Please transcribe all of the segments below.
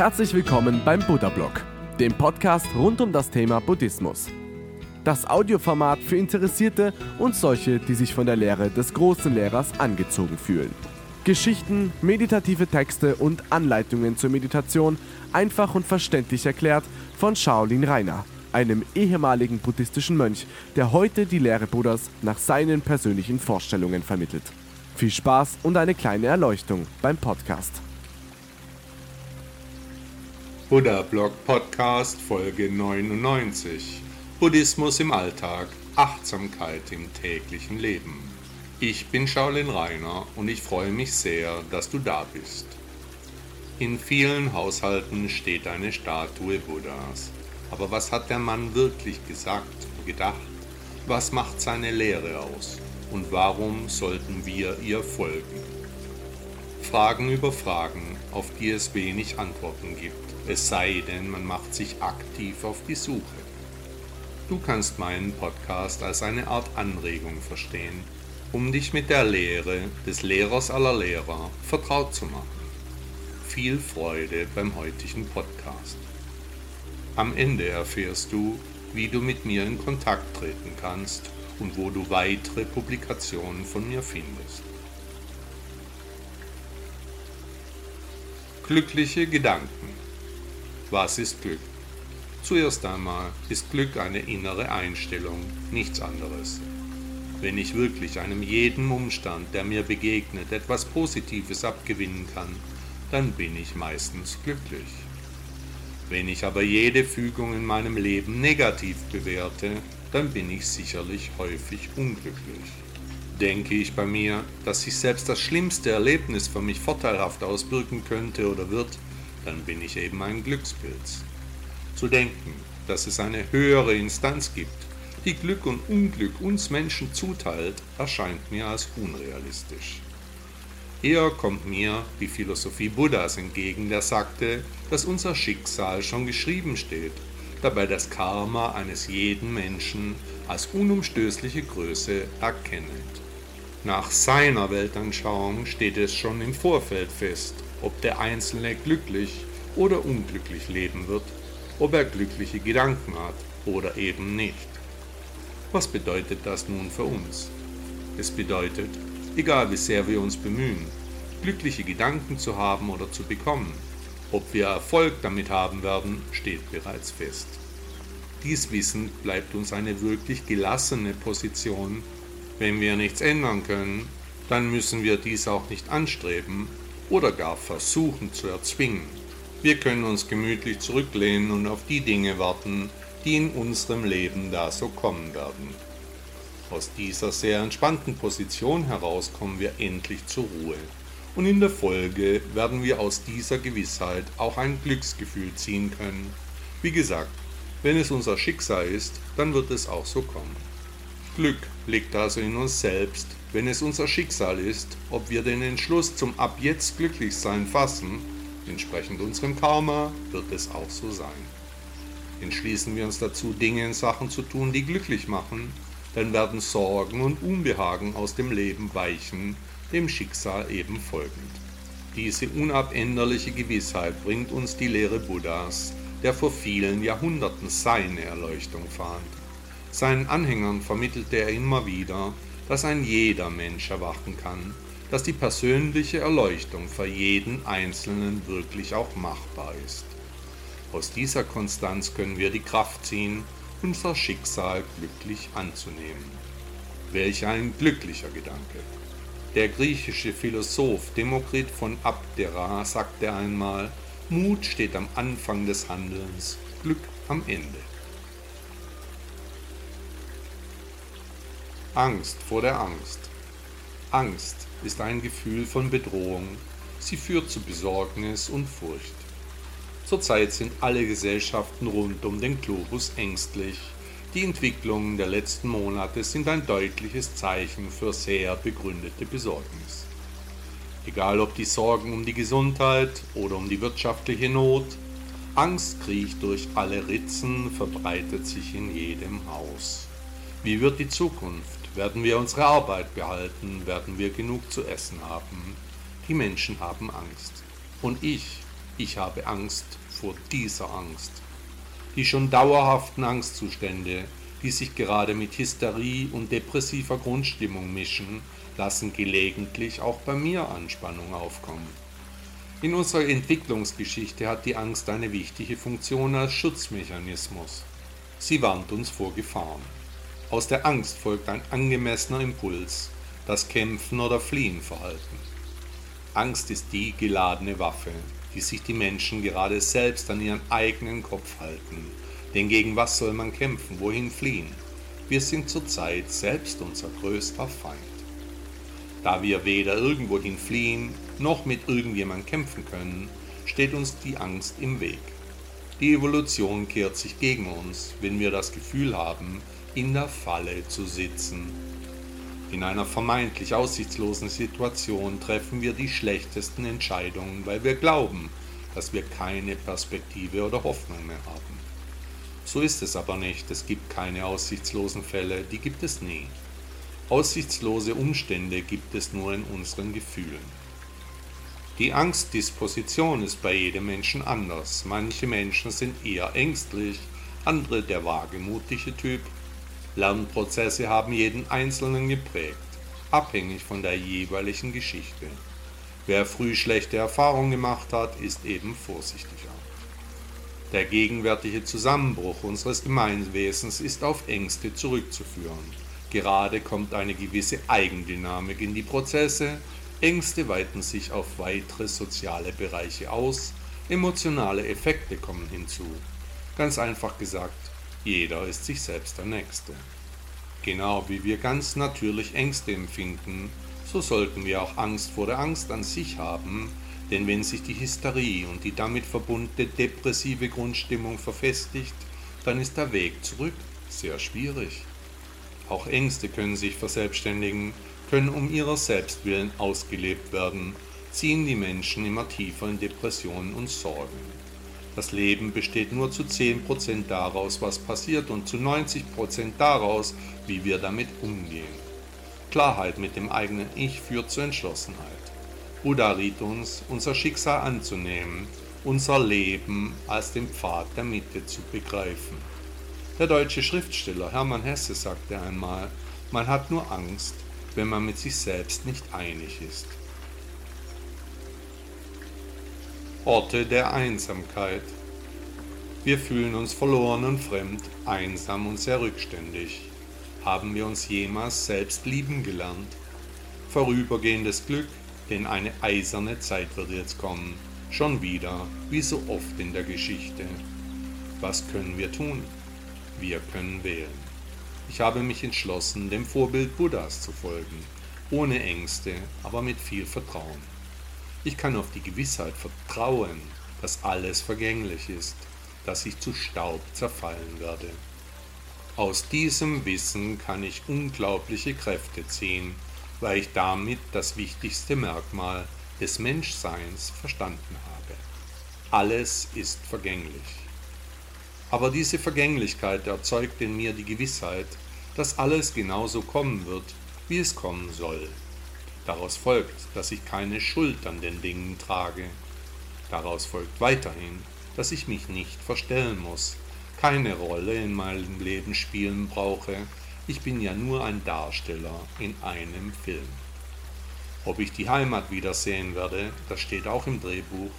Herzlich willkommen beim Buddha Blog, dem Podcast rund um das Thema Buddhismus. Das Audioformat für Interessierte und solche, die sich von der Lehre des großen Lehrers angezogen fühlen. Geschichten, meditative Texte und Anleitungen zur Meditation einfach und verständlich erklärt von Shaolin Rainer, einem ehemaligen buddhistischen Mönch, der heute die Lehre Buddhas nach seinen persönlichen Vorstellungen vermittelt. Viel Spaß und eine kleine Erleuchtung beim Podcast. Buddha Blog Podcast Folge 99 Buddhismus im Alltag, Achtsamkeit im täglichen Leben. Ich bin Shaolin Rainer und ich freue mich sehr, dass du da bist. In vielen Haushalten steht eine Statue Buddhas. Aber was hat der Mann wirklich gesagt und gedacht? Was macht seine Lehre aus? Und warum sollten wir ihr folgen? Fragen über Fragen, auf die es wenig Antworten gibt es sei denn, man macht sich aktiv auf die Suche. Du kannst meinen Podcast als eine Art Anregung verstehen, um dich mit der Lehre des Lehrers aller Lehrer vertraut zu machen. Viel Freude beim heutigen Podcast. Am Ende erfährst du, wie du mit mir in Kontakt treten kannst und wo du weitere Publikationen von mir findest. Glückliche Gedanken was ist Glück? Zuerst einmal ist Glück eine innere Einstellung, nichts anderes. Wenn ich wirklich einem jeden Umstand, der mir begegnet, etwas Positives abgewinnen kann, dann bin ich meistens glücklich. Wenn ich aber jede Fügung in meinem Leben negativ bewerte, dann bin ich sicherlich häufig unglücklich. Denke ich bei mir, dass sich selbst das schlimmste Erlebnis für mich vorteilhaft auswirken könnte oder wird, dann bin ich eben ein Glückspilz. Zu denken, dass es eine höhere Instanz gibt, die Glück und Unglück uns Menschen zuteilt, erscheint mir als unrealistisch. Eher kommt mir die Philosophie Buddhas entgegen, der sagte, dass unser Schicksal schon geschrieben steht, dabei das Karma eines jeden Menschen als unumstößliche Größe erkennend. Nach seiner Weltanschauung steht es schon im Vorfeld fest, ob der Einzelne glücklich oder unglücklich leben wird, ob er glückliche Gedanken hat oder eben nicht. Was bedeutet das nun für uns? Es bedeutet, egal wie sehr wir uns bemühen, glückliche Gedanken zu haben oder zu bekommen, ob wir Erfolg damit haben werden, steht bereits fest. Dies wissend bleibt uns eine wirklich gelassene Position. Wenn wir nichts ändern können, dann müssen wir dies auch nicht anstreben, oder gar versuchen zu erzwingen. Wir können uns gemütlich zurücklehnen und auf die Dinge warten, die in unserem Leben da so kommen werden. Aus dieser sehr entspannten Position heraus kommen wir endlich zur Ruhe. Und in der Folge werden wir aus dieser Gewissheit auch ein Glücksgefühl ziehen können. Wie gesagt, wenn es unser Schicksal ist, dann wird es auch so kommen. Glück liegt also in uns selbst wenn es unser Schicksal ist, ob wir den Entschluss zum Ab jetzt Glücklichsein fassen, entsprechend unserem Karma, wird es auch so sein. Entschließen wir uns dazu, Dinge in Sachen zu tun, die glücklich machen, dann werden Sorgen und Unbehagen aus dem Leben weichen, dem Schicksal eben folgend. Diese unabänderliche Gewissheit bringt uns die Lehre Buddhas, der vor vielen Jahrhunderten seine Erleuchtung fand. Seinen Anhängern vermittelte er immer wieder, dass ein jeder Mensch erwachen kann, dass die persönliche Erleuchtung für jeden Einzelnen wirklich auch machbar ist. Aus dieser Konstanz können wir die Kraft ziehen, unser Schicksal glücklich anzunehmen. Welch ein glücklicher Gedanke. Der griechische Philosoph Demokrit von Abdera sagte einmal, Mut steht am Anfang des Handelns, Glück am Ende. Angst vor der Angst. Angst ist ein Gefühl von Bedrohung. Sie führt zu Besorgnis und Furcht. Zurzeit sind alle Gesellschaften rund um den Globus ängstlich. Die Entwicklungen der letzten Monate sind ein deutliches Zeichen für sehr begründete Besorgnis. Egal ob die Sorgen um die Gesundheit oder um die wirtschaftliche Not, Angst kriecht durch alle Ritzen, verbreitet sich in jedem Haus. Wie wird die Zukunft? Werden wir unsere Arbeit behalten? Werden wir genug zu essen haben? Die Menschen haben Angst. Und ich, Ich habe Angst vor dieser Angst. Die schon dauerhaften Angstzustände, die sich gerade mit Hysterie und depressiver Grundstimmung mischen, lassen gelegentlich auch bei mir Anspannung aufkommen. In unserer Entwicklungsgeschichte hat die Angst eine wichtige Funktion als Schutzmechanismus. Sie warnt uns vor Gefahren. Aus der Angst folgt ein angemessener Impuls, das Kämpfen oder Fliehen verhalten. Angst ist die geladene Waffe, die sich die Menschen gerade selbst an ihren eigenen Kopf halten. Denn gegen was soll man kämpfen, wohin fliehen? Wir sind zurzeit selbst unser größter Feind. Da wir weder irgendwohin fliehen noch mit irgendjemand kämpfen können, steht uns die Angst im Weg. Die Evolution kehrt sich gegen uns, wenn wir das Gefühl haben, in der Falle zu sitzen. In einer vermeintlich aussichtslosen Situation treffen wir die schlechtesten Entscheidungen, weil wir glauben, dass wir keine Perspektive oder Hoffnung mehr haben. So ist es aber nicht, es gibt keine aussichtslosen Fälle, die gibt es nie. Aussichtslose Umstände gibt es nur in unseren Gefühlen. Die Angstdisposition ist bei jedem Menschen anders. Manche Menschen sind eher ängstlich, andere der wagemutige Typ. Lernprozesse haben jeden Einzelnen geprägt, abhängig von der jeweiligen Geschichte. Wer früh schlechte Erfahrungen gemacht hat, ist eben vorsichtiger. Der gegenwärtige Zusammenbruch unseres Gemeinwesens ist auf Ängste zurückzuführen. Gerade kommt eine gewisse Eigendynamik in die Prozesse, Ängste weiten sich auf weitere soziale Bereiche aus, emotionale Effekte kommen hinzu. Ganz einfach gesagt, jeder ist sich selbst der Nächste. Genau wie wir ganz natürlich Ängste empfinden, so sollten wir auch Angst vor der Angst an sich haben, denn wenn sich die Hysterie und die damit verbundene depressive Grundstimmung verfestigt, dann ist der Weg zurück sehr schwierig. Auch Ängste können sich verselbstständigen, können um ihrer selbst willen ausgelebt werden, ziehen die Menschen immer tiefer in Depressionen und Sorgen. Das Leben besteht nur zu 10% daraus, was passiert und zu 90% daraus, wie wir damit umgehen. Klarheit mit dem eigenen Ich führt zur Entschlossenheit. Buddha riet uns, unser Schicksal anzunehmen, unser Leben als den Pfad der Mitte zu begreifen. Der deutsche Schriftsteller Hermann Hesse sagte einmal, man hat nur Angst, wenn man mit sich selbst nicht einig ist. Orte der Einsamkeit. Wir fühlen uns verloren und fremd, einsam und sehr rückständig. Haben wir uns jemals selbst lieben gelernt? Vorübergehendes Glück, denn eine eiserne Zeit wird jetzt kommen, schon wieder, wie so oft in der Geschichte. Was können wir tun? Wir können wählen. Ich habe mich entschlossen, dem Vorbild Buddhas zu folgen, ohne Ängste, aber mit viel Vertrauen. Ich kann auf die Gewissheit vertrauen, dass alles vergänglich ist, dass ich zu Staub zerfallen werde. Aus diesem Wissen kann ich unglaubliche Kräfte ziehen, weil ich damit das wichtigste Merkmal des Menschseins verstanden habe. Alles ist vergänglich. Aber diese Vergänglichkeit erzeugt in mir die Gewissheit, dass alles genauso kommen wird, wie es kommen soll. Daraus folgt, dass ich keine Schuld an den Dingen trage. Daraus folgt weiterhin, dass ich mich nicht verstellen muss, keine Rolle in meinem Leben spielen brauche, ich bin ja nur ein Darsteller in einem Film. Ob ich die Heimat wiedersehen werde, das steht auch im Drehbuch,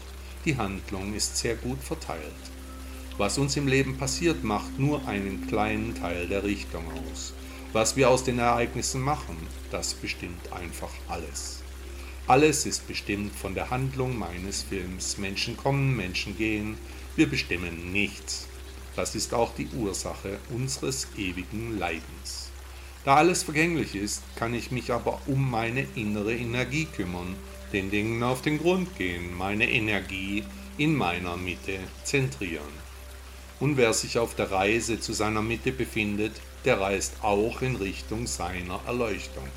die Handlung ist sehr gut verteilt. Was uns im Leben passiert, macht nur einen kleinen Teil der Richtung aus. Was wir aus den Ereignissen machen, das bestimmt einfach alles. Alles ist bestimmt von der Handlung meines Films. Menschen kommen, Menschen gehen, wir bestimmen nichts. Das ist auch die Ursache unseres ewigen Leidens. Da alles vergänglich ist, kann ich mich aber um meine innere Energie kümmern, den Dingen auf den Grund gehen, meine Energie in meiner Mitte zentrieren. Und wer sich auf der Reise zu seiner Mitte befindet, der reist auch in Richtung seiner Erleuchtung.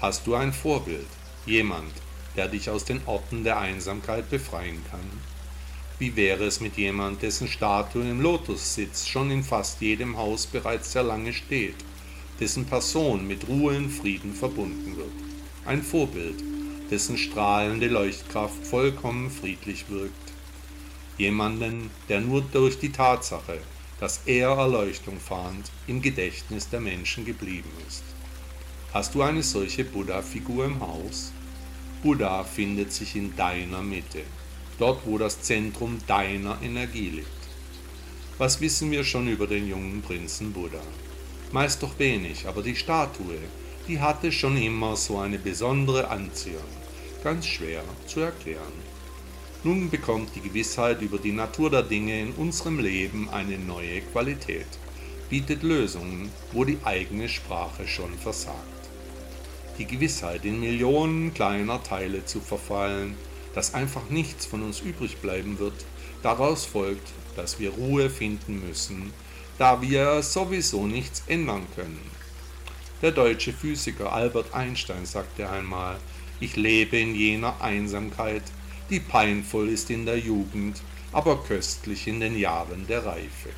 Hast du ein Vorbild, jemand, der dich aus den Orten der Einsamkeit befreien kann? Wie wäre es mit jemand, dessen Statue im Lotussitz schon in fast jedem Haus bereits sehr lange steht, dessen Person mit Ruhe und Frieden verbunden wird? Ein Vorbild, dessen strahlende Leuchtkraft vollkommen friedlich wirkt Jemanden, der nur durch die Tatsache, dass er Erleuchtung fand, im Gedächtnis der Menschen geblieben ist. Hast du eine solche Buddha-Figur im Haus? Buddha findet sich in deiner Mitte, dort wo das Zentrum deiner Energie liegt. Was wissen wir schon über den jungen Prinzen Buddha? Meist doch wenig, aber die Statue, die hatte schon immer so eine besondere Anziehung, ganz schwer zu erklären. Nun bekommt die Gewissheit über die Natur der Dinge in unserem Leben eine neue Qualität, bietet Lösungen, wo die eigene Sprache schon versagt. Die Gewissheit, in Millionen kleiner Teile zu verfallen, dass einfach nichts von uns übrig bleiben wird, daraus folgt, dass wir Ruhe finden müssen, da wir sowieso nichts ändern können. Der deutsche Physiker Albert Einstein sagte einmal, ich lebe in jener Einsamkeit, die peinvoll ist in der Jugend, aber köstlich in den Jahren der Reife.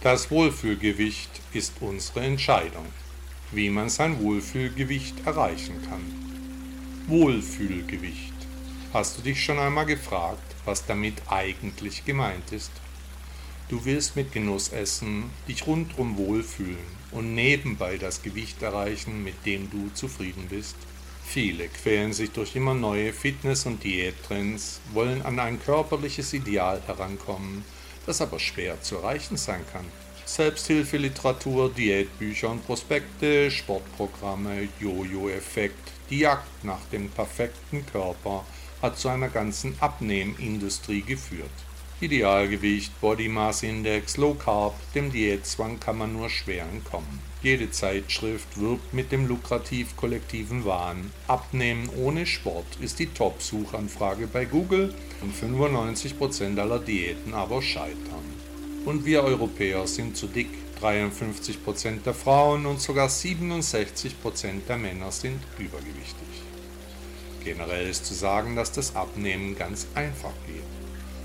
Das Wohlfühlgewicht ist unsere Entscheidung, wie man sein Wohlfühlgewicht erreichen kann. Wohlfühlgewicht. Hast du dich schon einmal gefragt, was damit eigentlich gemeint ist? Du willst mit Genuss essen, dich rundum wohlfühlen und nebenbei das Gewicht erreichen, mit dem du zufrieden bist? Viele quälen sich durch immer neue Fitness- und Diättrends, wollen an ein körperliches Ideal herankommen, das aber schwer zu erreichen sein kann. Selbsthilfeliteratur, Diätbücher und Prospekte, Sportprogramme, Jojo-Effekt, die Jagd nach dem perfekten Körper hat zu einer ganzen Abnehmindustrie geführt. Idealgewicht, Body Mass Index, Low Carb, dem Diätzwang kann man nur schwer entkommen. Jede Zeitschrift wirbt mit dem lukrativ kollektiven Wahn. Abnehmen ohne Sport ist die Top-Suchanfrage bei Google und 95% aller Diäten aber scheitern. Und wir Europäer sind zu dick. 53% der Frauen und sogar 67% der Männer sind übergewichtig. Generell ist zu sagen, dass das Abnehmen ganz einfach geht.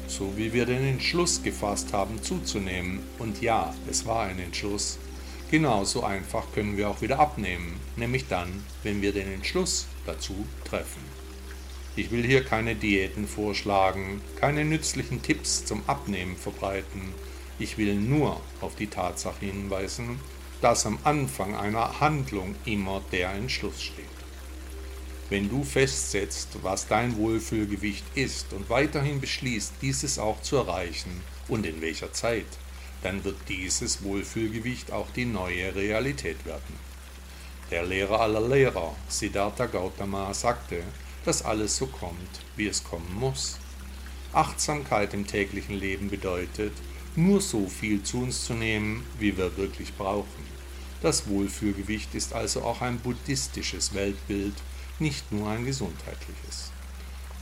So wie wir den Entschluss gefasst haben zuzunehmen. Und ja, es war ein Entschluss. Genauso einfach können wir auch wieder abnehmen, nämlich dann, wenn wir den Entschluss dazu treffen. Ich will hier keine Diäten vorschlagen, keine nützlichen Tipps zum Abnehmen verbreiten. Ich will nur auf die Tatsache hinweisen, dass am Anfang einer Handlung immer der Entschluss steht. Wenn du festsetzt, was dein Wohlfühlgewicht ist und weiterhin beschließt, dieses auch zu erreichen und in welcher Zeit, dann wird dieses Wohlfühlgewicht auch die neue Realität werden. Der Lehrer aller Lehrer, Siddhartha Gautama, sagte, dass alles so kommt, wie es kommen muss. Achtsamkeit im täglichen Leben bedeutet, nur so viel zu uns zu nehmen, wie wir wirklich brauchen. Das Wohlfühlgewicht ist also auch ein buddhistisches Weltbild, nicht nur ein gesundheitliches.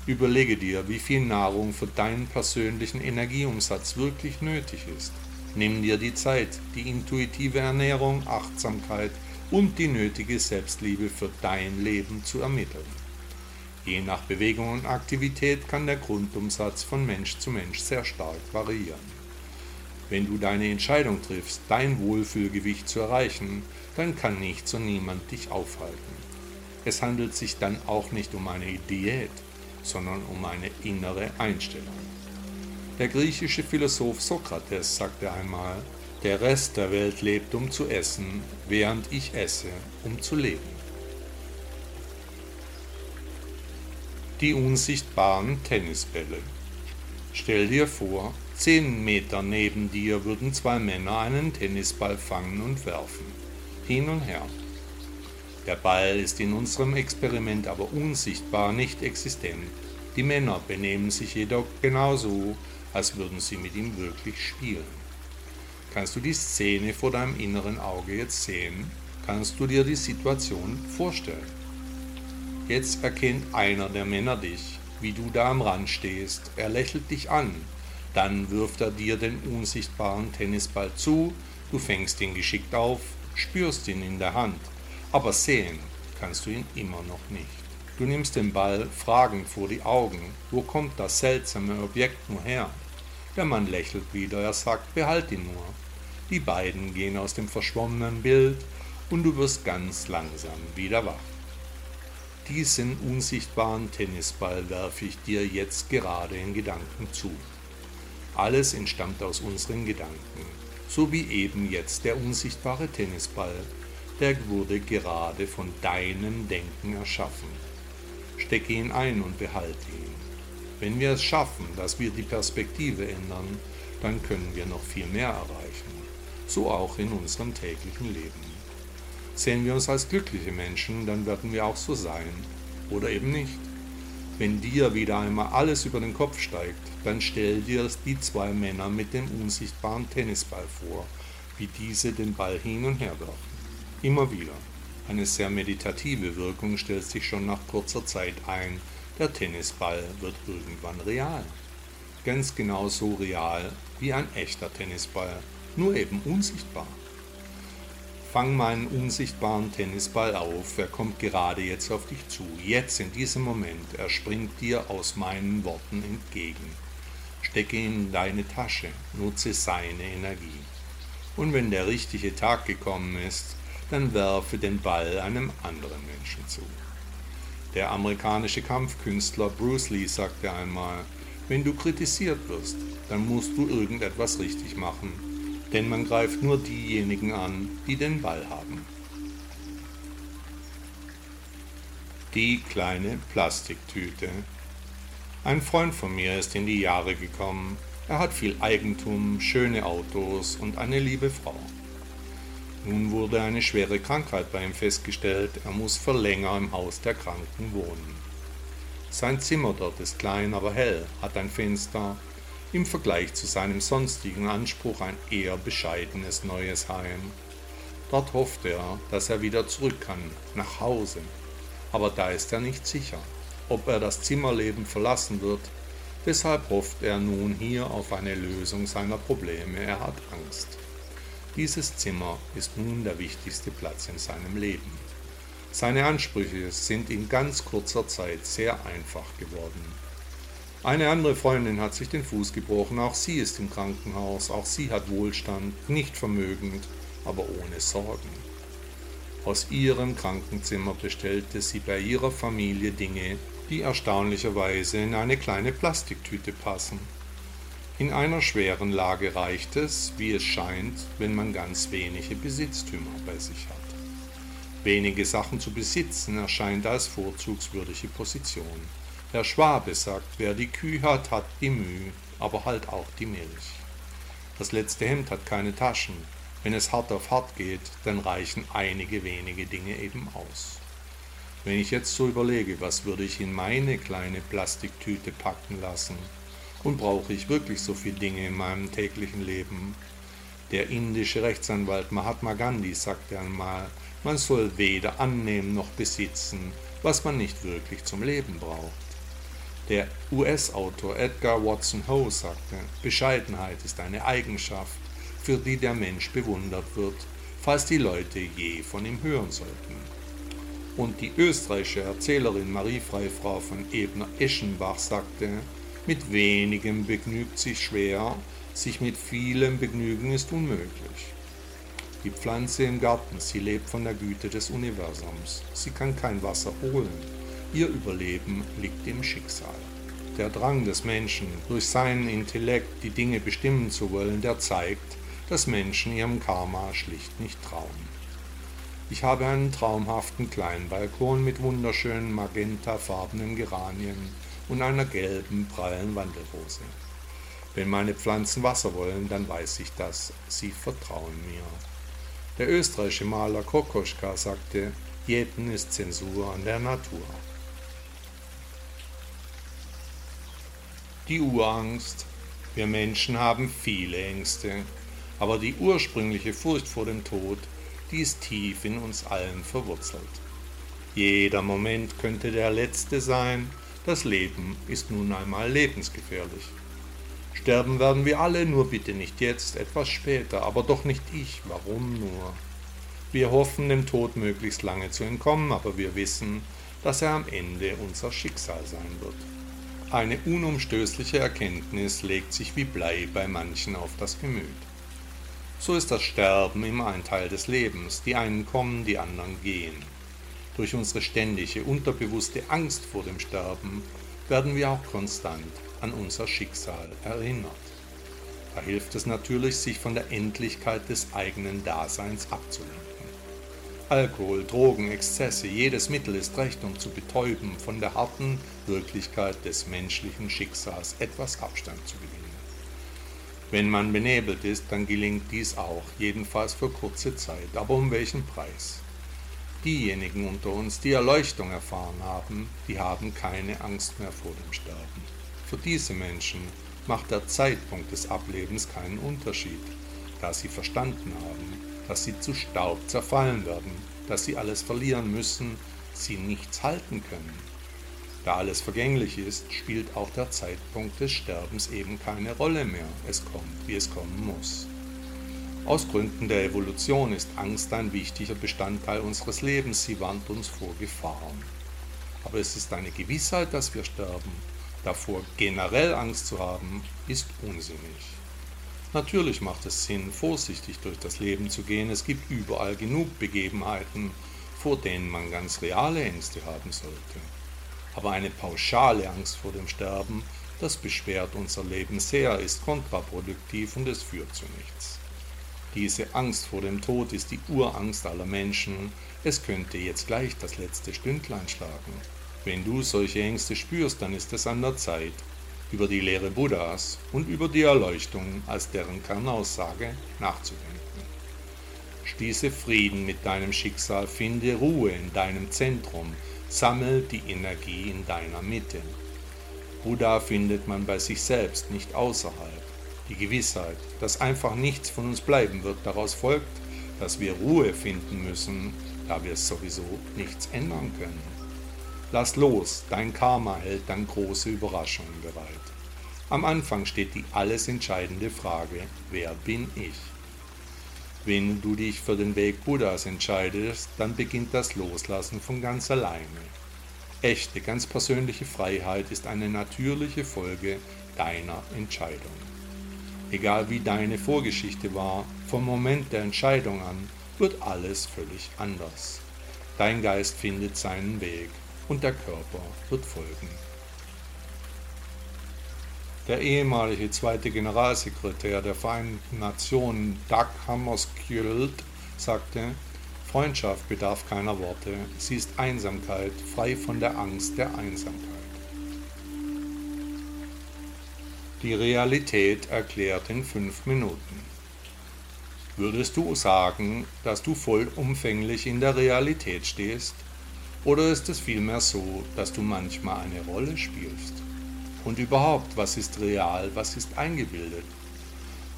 Überlege dir, wie viel Nahrung für deinen persönlichen Energieumsatz wirklich nötig ist Nimm dir die Zeit, die intuitive Ernährung, Achtsamkeit und die nötige Selbstliebe für dein Leben zu ermitteln. Je nach Bewegung und Aktivität kann der Grundumsatz von Mensch zu Mensch sehr stark variieren. Wenn du deine Entscheidung triffst, dein Wohlfühlgewicht zu erreichen, dann kann nichts und niemand dich aufhalten. Es handelt sich dann auch nicht um eine Diät, sondern um eine innere Einstellung. Der griechische Philosoph Sokrates sagte einmal, der Rest der Welt lebt, um zu essen, während ich esse, um zu leben. Die unsichtbaren Tennisbälle. Stell dir vor, zehn Meter neben dir würden zwei Männer einen Tennisball fangen und werfen. Hin und her. Der Ball ist in unserem Experiment aber unsichtbar, nicht existent. Die Männer benehmen sich jedoch genauso, als würden sie mit ihm wirklich spielen. Kannst du die Szene vor deinem inneren Auge jetzt sehen? Kannst du dir die Situation vorstellen? Jetzt erkennt einer der Männer dich, wie du da am Rand stehst. Er lächelt dich an. Dann wirft er dir den unsichtbaren Tennisball zu. Du fängst ihn geschickt auf, spürst ihn in der Hand. Aber sehen kannst du ihn immer noch nicht. Du nimmst den Ball fragend vor die Augen. Wo kommt das seltsame Objekt nur her? Der Mann lächelt wieder, er sagt, behalt ihn nur. Die beiden gehen aus dem verschwommenen Bild und du wirst ganz langsam wieder wach. Diesen unsichtbaren Tennisball werfe ich dir jetzt gerade in Gedanken zu. Alles entstammt aus unseren Gedanken, so wie eben jetzt der unsichtbare Tennisball, der wurde gerade von deinem Denken erschaffen. Stecke ihn ein und behalte ihn. Wenn wir es schaffen, dass wir die Perspektive ändern, dann können wir noch viel mehr erreichen, so auch in unserem täglichen Leben. Sehen wir uns als glückliche Menschen, dann werden wir auch so sein, oder eben nicht. Wenn dir wieder einmal alles über den Kopf steigt, dann stell dir die zwei Männer mit dem unsichtbaren Tennisball vor, wie diese den Ball hin und her werfen. Immer wieder. Eine sehr meditative Wirkung stellt sich schon nach kurzer Zeit ein. Der Tennisball wird irgendwann real. Ganz genau so real wie ein echter Tennisball, nur eben unsichtbar. Fang meinen unsichtbaren Tennisball auf, er kommt gerade jetzt auf dich zu, jetzt in diesem Moment, er springt dir aus meinen Worten entgegen. Stecke ihn in deine Tasche, nutze seine Energie. Und wenn der richtige Tag gekommen ist, dann werfe den Ball einem anderen Menschen zu. Der amerikanische Kampfkünstler Bruce Lee sagte einmal, wenn du kritisiert wirst, dann musst du irgendetwas richtig machen, denn man greift nur diejenigen an, die den Ball haben. Die kleine Plastiktüte. Ein Freund von mir ist in die Jahre gekommen. Er hat viel Eigentum, schöne Autos und eine liebe Frau. Nun wurde eine schwere Krankheit bei ihm festgestellt, er muss für länger im Haus der Kranken wohnen. Sein Zimmer dort ist klein, aber hell, hat ein Fenster, im Vergleich zu seinem sonstigen Anspruch ein eher bescheidenes neues Heim. Dort hofft er, dass er wieder zurück kann, nach Hause. Aber da ist er nicht sicher, ob er das Zimmerleben verlassen wird. Deshalb hofft er nun hier auf eine Lösung seiner Probleme. Er hat Angst. Dieses Zimmer ist nun der wichtigste Platz in seinem Leben. Seine Ansprüche sind in ganz kurzer Zeit sehr einfach geworden. Eine andere Freundin hat sich den Fuß gebrochen, auch sie ist im Krankenhaus, auch sie hat Wohlstand, nicht vermögend, aber ohne Sorgen. Aus ihrem Krankenzimmer bestellte sie bei ihrer Familie Dinge, die erstaunlicherweise in eine kleine Plastiktüte passen. In einer schweren Lage reicht es, wie es scheint, wenn man ganz wenige Besitztümer bei sich hat. Wenige Sachen zu besitzen erscheint als vorzugswürdige Position. Der Schwabe sagt, wer die Kühe hat, hat die Mühe, aber halt auch die Milch. Das letzte Hemd hat keine Taschen. Wenn es hart auf hart geht, dann reichen einige wenige Dinge eben aus. Wenn ich jetzt so überlege, was würde ich in meine kleine Plastiktüte packen lassen, und brauche ich wirklich so viele Dinge in meinem täglichen Leben? Der indische Rechtsanwalt Mahatma Gandhi sagte einmal, man soll weder annehmen noch besitzen, was man nicht wirklich zum Leben braucht. Der US-Autor Edgar Watson Howe sagte, Bescheidenheit ist eine Eigenschaft, für die der Mensch bewundert wird, falls die Leute je von ihm hören sollten. Und die österreichische Erzählerin Marie Freifrau von Ebner-Eschenbach sagte, mit wenigem begnügt sich schwer, sich mit vielem begnügen ist unmöglich. Die Pflanze im Garten, sie lebt von der Güte des Universums. Sie kann kein Wasser holen. Ihr Überleben liegt im Schicksal. Der Drang des Menschen, durch seinen Intellekt die Dinge bestimmen zu wollen, der zeigt, dass Menschen ihrem Karma schlicht nicht trauen. Ich habe einen traumhaften kleinen Balkon mit wunderschönen magentafarbenen Geranien und einer gelben, prallen Wandelrose. Wenn meine Pflanzen Wasser wollen, dann weiß ich das, sie vertrauen mir. Der österreichische Maler Kokoschka sagte, Jeden ist Zensur an der Natur. Die Urangst. Wir Menschen haben viele Ängste, aber die ursprüngliche Furcht vor dem Tod, die ist tief in uns allen verwurzelt. Jeder Moment könnte der letzte sein, das Leben ist nun einmal lebensgefährlich. Sterben werden wir alle, nur bitte nicht jetzt, etwas später, aber doch nicht ich. Warum nur? Wir hoffen, dem Tod möglichst lange zu entkommen, aber wir wissen, dass er am Ende unser Schicksal sein wird. Eine unumstößliche Erkenntnis legt sich wie Blei bei manchen auf das Gemüt. So ist das Sterben immer ein Teil des Lebens, die einen kommen, die anderen gehen. Durch unsere ständige, unterbewusste Angst vor dem Sterben, werden wir auch konstant an unser Schicksal erinnert. Da hilft es natürlich, sich von der Endlichkeit des eigenen Daseins abzulenken. Alkohol, Drogen, Exzesse, jedes Mittel ist recht, um zu betäuben, von der harten Wirklichkeit des menschlichen Schicksals etwas Abstand zu gewinnen. Wenn man benebelt ist, dann gelingt dies auch, jedenfalls für kurze Zeit, aber um welchen Preis? Diejenigen unter uns, die Erleuchtung erfahren haben, die haben keine Angst mehr vor dem Sterben. Für diese Menschen macht der Zeitpunkt des Ablebens keinen Unterschied, da sie verstanden haben, dass sie zu Staub zerfallen werden, dass sie alles verlieren müssen, sie nichts halten können. Da alles vergänglich ist, spielt auch der Zeitpunkt des Sterbens eben keine Rolle mehr. Es kommt, wie es kommen muss. Aus Gründen der Evolution ist Angst ein wichtiger Bestandteil unseres Lebens. Sie warnt uns vor Gefahren. Aber es ist eine Gewissheit, dass wir sterben. Davor generell Angst zu haben, ist unsinnig. Natürlich macht es Sinn, vorsichtig durch das Leben zu gehen. Es gibt überall genug Begebenheiten, vor denen man ganz reale Ängste haben sollte. Aber eine pauschale Angst vor dem Sterben, das beschwert unser Leben sehr, ist kontraproduktiv und es führt zu nichts. Diese Angst vor dem Tod ist die Urangst aller Menschen. Es könnte jetzt gleich das letzte Stündlein schlagen. Wenn du solche Ängste spürst, dann ist es an der Zeit, über die Lehre Buddhas und über die Erleuchtung als deren Kernaussage nachzudenken. Schließe Frieden mit deinem Schicksal, finde Ruhe in deinem Zentrum, sammel die Energie in deiner Mitte. Buddha findet man bei sich selbst, nicht außerhalb. Die Gewissheit, dass einfach nichts von uns bleiben wird, daraus folgt, dass wir Ruhe finden müssen, da wir sowieso nichts ändern können. Lass los, dein Karma hält dann große Überraschungen bereit. Am Anfang steht die alles entscheidende Frage, wer bin ich? Wenn du dich für den Weg Buddhas entscheidest, dann beginnt das Loslassen von ganz alleine. Echte, ganz persönliche Freiheit ist eine natürliche Folge deiner Entscheidung. Egal wie deine Vorgeschichte war, vom Moment der Entscheidung an wird alles völlig anders. Dein Geist findet seinen Weg und der Körper wird folgen. Der ehemalige zweite Generalsekretär der Vereinten Nationen, Doug Hammarskjöld, sagte, Freundschaft bedarf keiner Worte, sie ist Einsamkeit, frei von der Angst der Einsamkeit. Die Realität erklärt in fünf Minuten. Würdest du sagen, dass du vollumfänglich in der Realität stehst? Oder ist es vielmehr so, dass du manchmal eine Rolle spielst? Und überhaupt, was ist real, was ist eingebildet?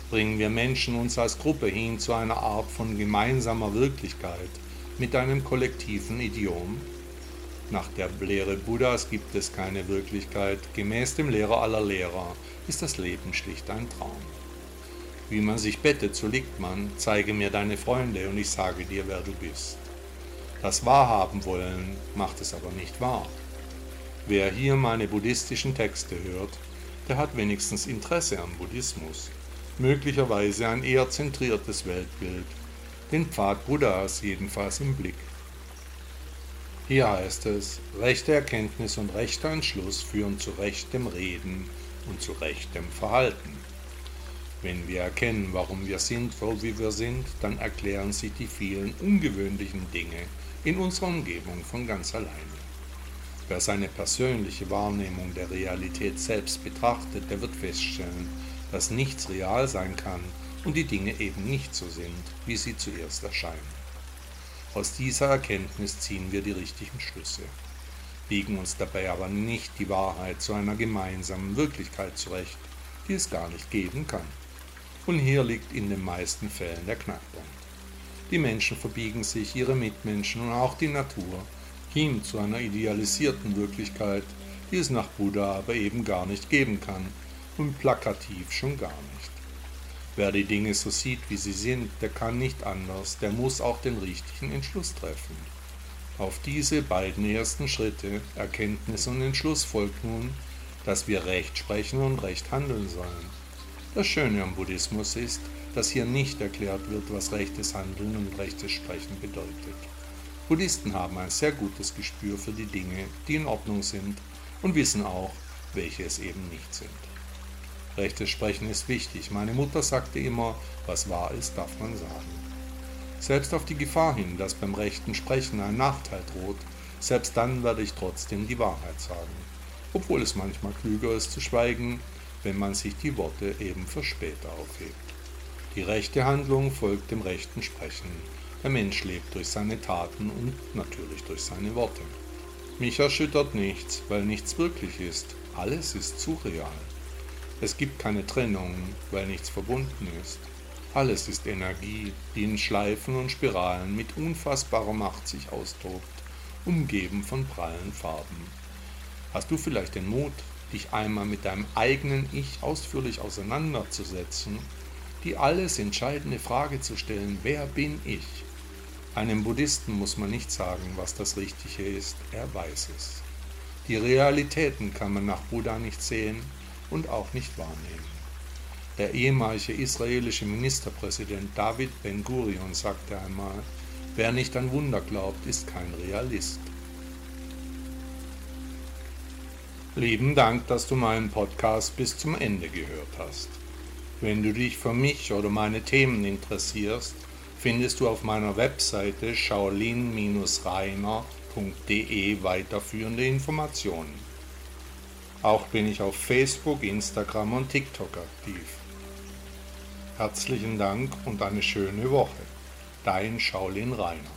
Bringen wir Menschen uns als Gruppe hin zu einer Art von gemeinsamer Wirklichkeit mit einem kollektiven Idiom? Nach der Lehre Buddhas gibt es keine Wirklichkeit. Gemäß dem Lehrer aller Lehrer ist das Leben schlicht ein Traum. Wie man sich bettet, so liegt man. Zeige mir deine Freunde und ich sage dir, wer du bist. Das Wahrhaben wollen macht es aber nicht wahr. Wer hier meine buddhistischen Texte hört, der hat wenigstens Interesse am Buddhismus, möglicherweise ein eher zentriertes Weltbild, den Pfad Buddhas jedenfalls im Blick. Hier heißt es, rechte Erkenntnis und rechter Entschluss führen zu rechtem Reden und zu rechtem Verhalten. Wenn wir erkennen, warum wir sind, wo wir sind, dann erklären sich die vielen ungewöhnlichen Dinge, in unserer Umgebung von ganz alleine. Wer seine persönliche Wahrnehmung der Realität selbst betrachtet, der wird feststellen, dass nichts real sein kann und die Dinge eben nicht so sind, wie sie zuerst erscheinen. Aus dieser Erkenntnis ziehen wir die richtigen Schlüsse, biegen uns dabei aber nicht die Wahrheit zu einer gemeinsamen Wirklichkeit zurecht, die es gar nicht geben kann. Und hier liegt in den meisten Fällen der Knackpunkt. Die Menschen verbiegen sich, ihre Mitmenschen und auch die Natur hin zu einer idealisierten Wirklichkeit, die es nach Buddha aber eben gar nicht geben kann und plakativ schon gar nicht. Wer die Dinge so sieht, wie sie sind, der kann nicht anders, der muss auch den richtigen Entschluss treffen. Auf diese beiden ersten Schritte, Erkenntnis und Entschluss, folgt nun, dass wir Recht sprechen und Recht handeln sollen. Das Schöne am Buddhismus ist, dass hier nicht erklärt wird, was rechtes Handeln und rechtes Sprechen bedeutet. Buddhisten haben ein sehr gutes Gespür für die Dinge, die in Ordnung sind und wissen auch, welche es eben nicht sind. Rechtes Sprechen ist wichtig. Meine Mutter sagte immer, was wahr ist, darf man sagen. Selbst auf die Gefahr hin, dass beim rechten Sprechen ein Nachteil droht, selbst dann werde ich trotzdem die Wahrheit sagen, obwohl es manchmal klüger ist zu schweigen, wenn man sich die Worte eben für später aufhebt. Die rechte Handlung folgt dem rechten Sprechen. Der Mensch lebt durch seine Taten und natürlich durch seine Worte. Mich erschüttert nichts, weil nichts wirklich ist. Alles ist surreal. Es gibt keine Trennung, weil nichts verbunden ist. Alles ist Energie, die in Schleifen und Spiralen mit unfassbarer Macht sich austobt, umgeben von prallen Farben. Hast du vielleicht den Mut, dich einmal mit deinem eigenen Ich ausführlich auseinanderzusetzen die alles entscheidende Frage zu stellen, wer bin ich? Einem Buddhisten muss man nicht sagen, was das Richtige ist, er weiß es. Die Realitäten kann man nach Buddha nicht sehen und auch nicht wahrnehmen. Der ehemalige israelische Ministerpräsident David Ben-Gurion sagte einmal, wer nicht an Wunder glaubt, ist kein Realist. Lieben Dank, dass du meinen Podcast bis zum Ende gehört hast. Wenn du dich für mich oder meine Themen interessierst, findest du auf meiner Webseite shaolin-reiner.de weiterführende Informationen. Auch bin ich auf Facebook, Instagram und TikTok aktiv. Herzlichen Dank und eine schöne Woche. Dein Shaolin Reiner.